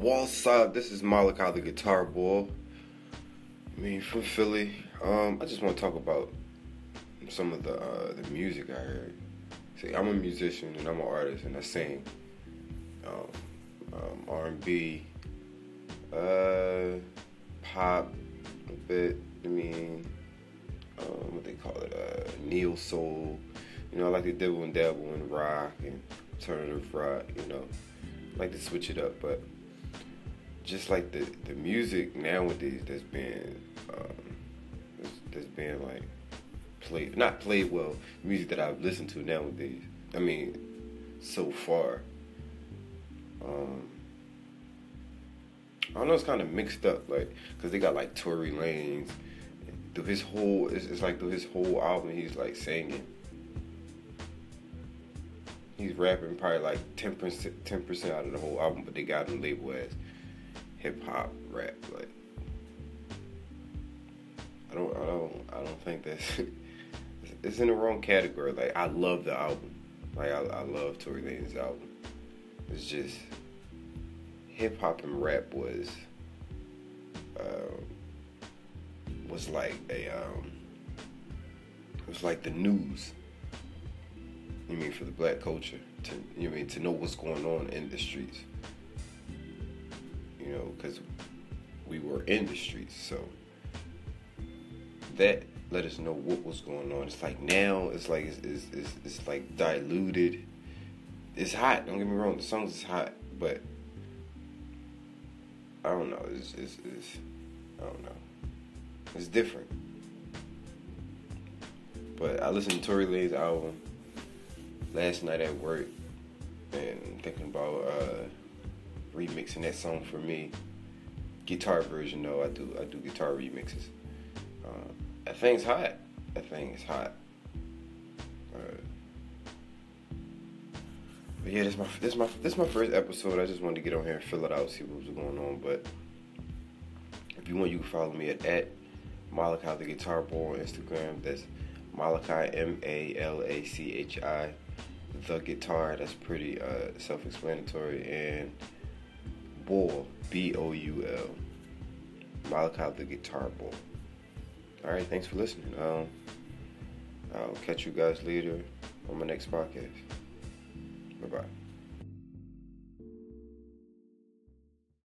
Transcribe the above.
What's up? This is Malachi the Guitar Boy. I mean, from Philly. Um, I just want to talk about some of the uh, the music I heard. See, I'm a musician and I'm an artist and I sing um, um, R&B, uh, pop, a bit. I mean, um, what they call it, uh, neo soul. You know, I like to dibble and dabble in rock and alternative rock. You know, I like to switch it up, but just like the the music nowadays that's been um, that's, that's been like played not played well music that I've listened to nowadays. I mean, so far. Um, I don't know. It's kind of mixed up, like because they got like Tory Lanez. Through his whole, it's, it's like through his whole album, he's like singing. He's rapping probably like ten percent, ten percent out of the whole album, but they got him labeled as hip hop rap. Like, I don't, I don't, I don't think that's. it's in the wrong category. Like, I love the album. Like, I, I love Tory Lanez's album. It's just hip hop and rap was uh, was like a um, it was like the news. You mean for the black culture to you mean to know what's going on in the streets. You know, because we were in the streets, so that let us know what was going on. It's like now, it's like it's, it's, it's, it's like diluted. It's hot. Don't get me wrong. The songs is hot, but I don't know. It's, it's, it's I don't know. It's different. But I listened to Tory Lanez's album last night at work and thinking about uh, remixing that song for me. Guitar version though, I do I do guitar remixes. Uh, that thing's hot. That thing is hot. Uh, but yeah, this my this my this my first episode. I just wanted to get on here and fill it out, see what was going on. But if you want, you can follow me at, at Malachi the Guitar Boy on Instagram. That's Malachi M A L A C H I the guitar. That's pretty uh, self-explanatory. And B O U L Malachi the Guitar Boy. All right, thanks for listening. Um, I'll catch you guys later on my next podcast. Bye bye.